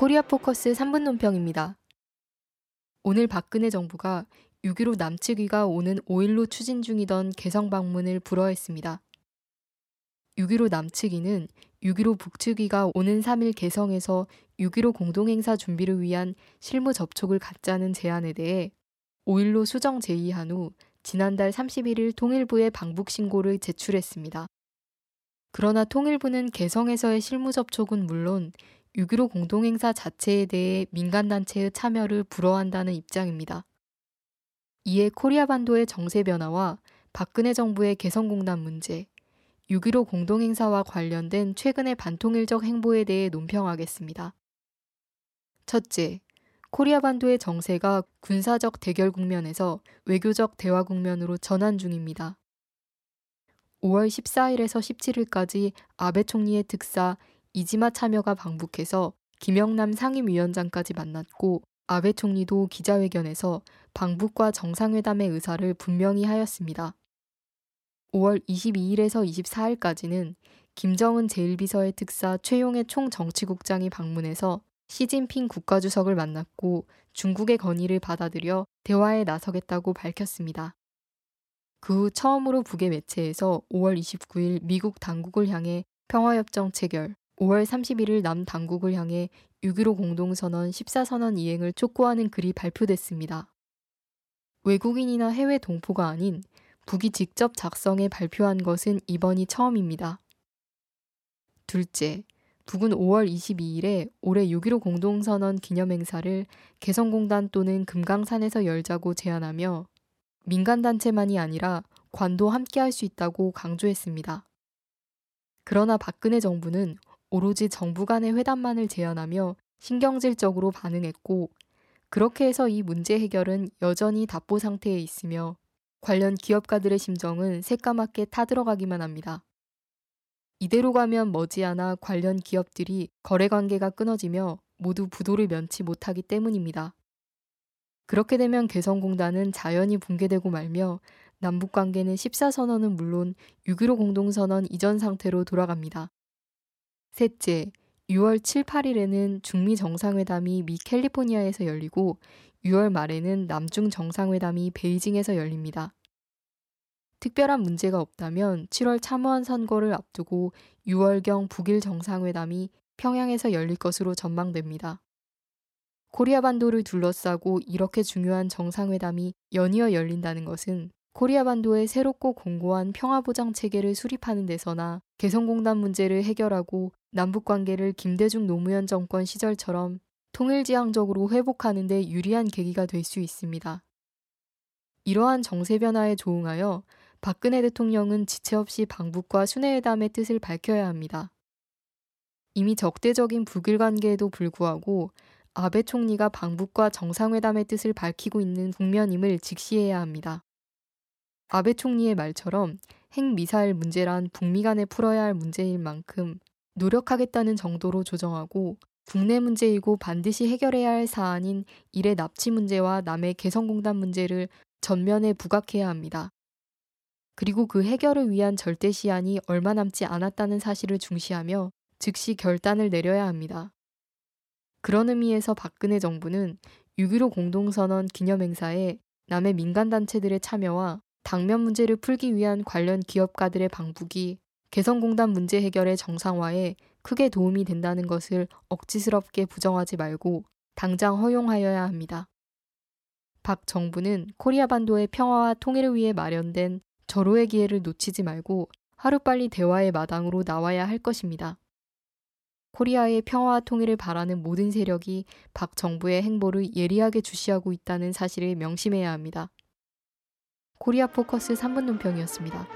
코리아 포커스 3분 논평입니다. 오늘 박근혜 정부가 6.15 남측위가 오는 5일로 추진 중이던 개성 방문을 불허했습니다. 6.15 남측위는 6.15 북측위가 오는 3일 개성에서 6.15 공동행사 준비를 위한 실무 접촉을 갖자는 제안에 대해 5일로 수정 제의한 후 지난달 31일 통일부에 방북 신고를 제출했습니다. 그러나 통일부는 개성에서의 실무 접촉은 물론 6.15 공동행사 자체에 대해 민간단체의 참여를 불허한다는 입장입니다. 이에 코리아 반도의 정세 변화와 박근혜 정부의 개성공단 문제, 6.15 공동행사와 관련된 최근의 반통일적 행보에 대해 논평하겠습니다. 첫째, 코리아 반도의 정세가 군사적 대결 국면에서 외교적 대화 국면으로 전환 중입니다. 5월 14일에서 17일까지 아베 총리의 특사 이지마 참여가 방북해서 김영남 상임위원장까지 만났고 아베 총리도 기자회견에서 방북과 정상회담의 의사를 분명히 하였습니다. 5월 22일에서 24일까지는 김정은 제1비서의 특사 최용의 총정치국장이 방문해서 시진핑 국가주석을 만났고 중국의 건의를 받아들여 대화에 나서겠다고 밝혔습니다. 그 후 처음으로 북의 매체에서 5월 29일 미국 당국을 향해 평화협정 체결, 5월 31일 남 당국을 향해 6.15 공동선언 14선언 이행을 촉구하는 글이 발표됐습니다. 외국인이나 해외 동포가 아닌 북이 직접 작성해 발표한 것은 이번이 처음입니다. 둘째, 북은 5월 22일에 올해 6.15 공동선언 기념행사를 개성공단 또는 금강산에서 열자고 제안하며 민간단체만이 아니라 관도 함께 할 수 있다고 강조했습니다. 그러나 박근혜 정부는 오로지 정부 간의 회담만을 제안하며 신경질적으로 반응했고 그렇게 해서 이 문제 해결은 여전히 답보 상태에 있으며 관련 기업가들의 심정은 새까맣게 타들어가기만 합니다. 이대로 가면 머지않아 관련 기업들이 거래 관계가 끊어지며 모두 부도를 면치 못하기 때문입니다. 그렇게 되면 개성공단은 자연히 붕괴되고 말며 남북 관계는 14선언은 물론 6.15 공동선언 이전 상태로 돌아갑니다. 셋째, 6월 7, 8일에는 중미 정상회담이 미 캘리포니아에서 열리고 6월 말에는 남중 정상회담이 베이징에서 열립니다. 특별한 문제가 없다면 7월 참호한 선거를 앞두고 6월경 북일 정상회담이 평양에서 열릴 것으로 전망됩니다. 코리아 반도를 둘러싸고 이렇게 중요한 정상회담이 연이어 열린다는 것은 코리아 반도의 새롭고 공고한 평화보장 체계를 수립하는 데서나 개성공단 문제를 해결하고 남북 관계를 김대중 노무현 정권 시절처럼 통일지향적으로 회복하는 데 유리한 계기가 될 수 있습니다. 이러한 정세 변화에 조응하여 박근혜 대통령은 지체 없이 방북과 수뇌회담의 뜻을 밝혀야 합니다. 이미 적대적인 북일 관계에도 불구하고 아베 총리가 방북과 정상회담의 뜻을 밝히고 있는 국면임을 직시해야 합니다. 아베 총리의 말처럼 핵미사일 문제란 북미 간에 풀어야 할 문제인 만큼 노력하겠다는 정도로 조정하고 국내 문제이고 반드시 해결해야 할 사안인 일의 납치 문제와 남의 개성공단 문제를 전면에 부각해야 합니다. 그리고 그 해결을 위한 절대 시한이 얼마 남지 않았다는 사실을 중시하며 즉시 결단을 내려야 합니다. 그런 의미에서 박근혜 정부는 6.15 공동선언 기념행사에 남의 민간단체들의 참여와 당면 문제를 풀기 위한 관련 기업가들의 방북이 개성공단 문제 해결의 정상화에 크게 도움이 된다는 것을 억지스럽게 부정하지 말고 당장 허용하여야 합니다. 박 정부는 코리아 반도의 평화와 통일을 위해 마련된 절호의 기회를 놓치지 말고 하루빨리 대화의 마당으로 나와야 할 것입니다. 코리아의 평화와 통일을 바라는 모든 세력이 박 정부의 행보를 예리하게 주시하고 있다는 사실을 명심해야 합니다. 코리아 포커스 3분 논평이었습니다.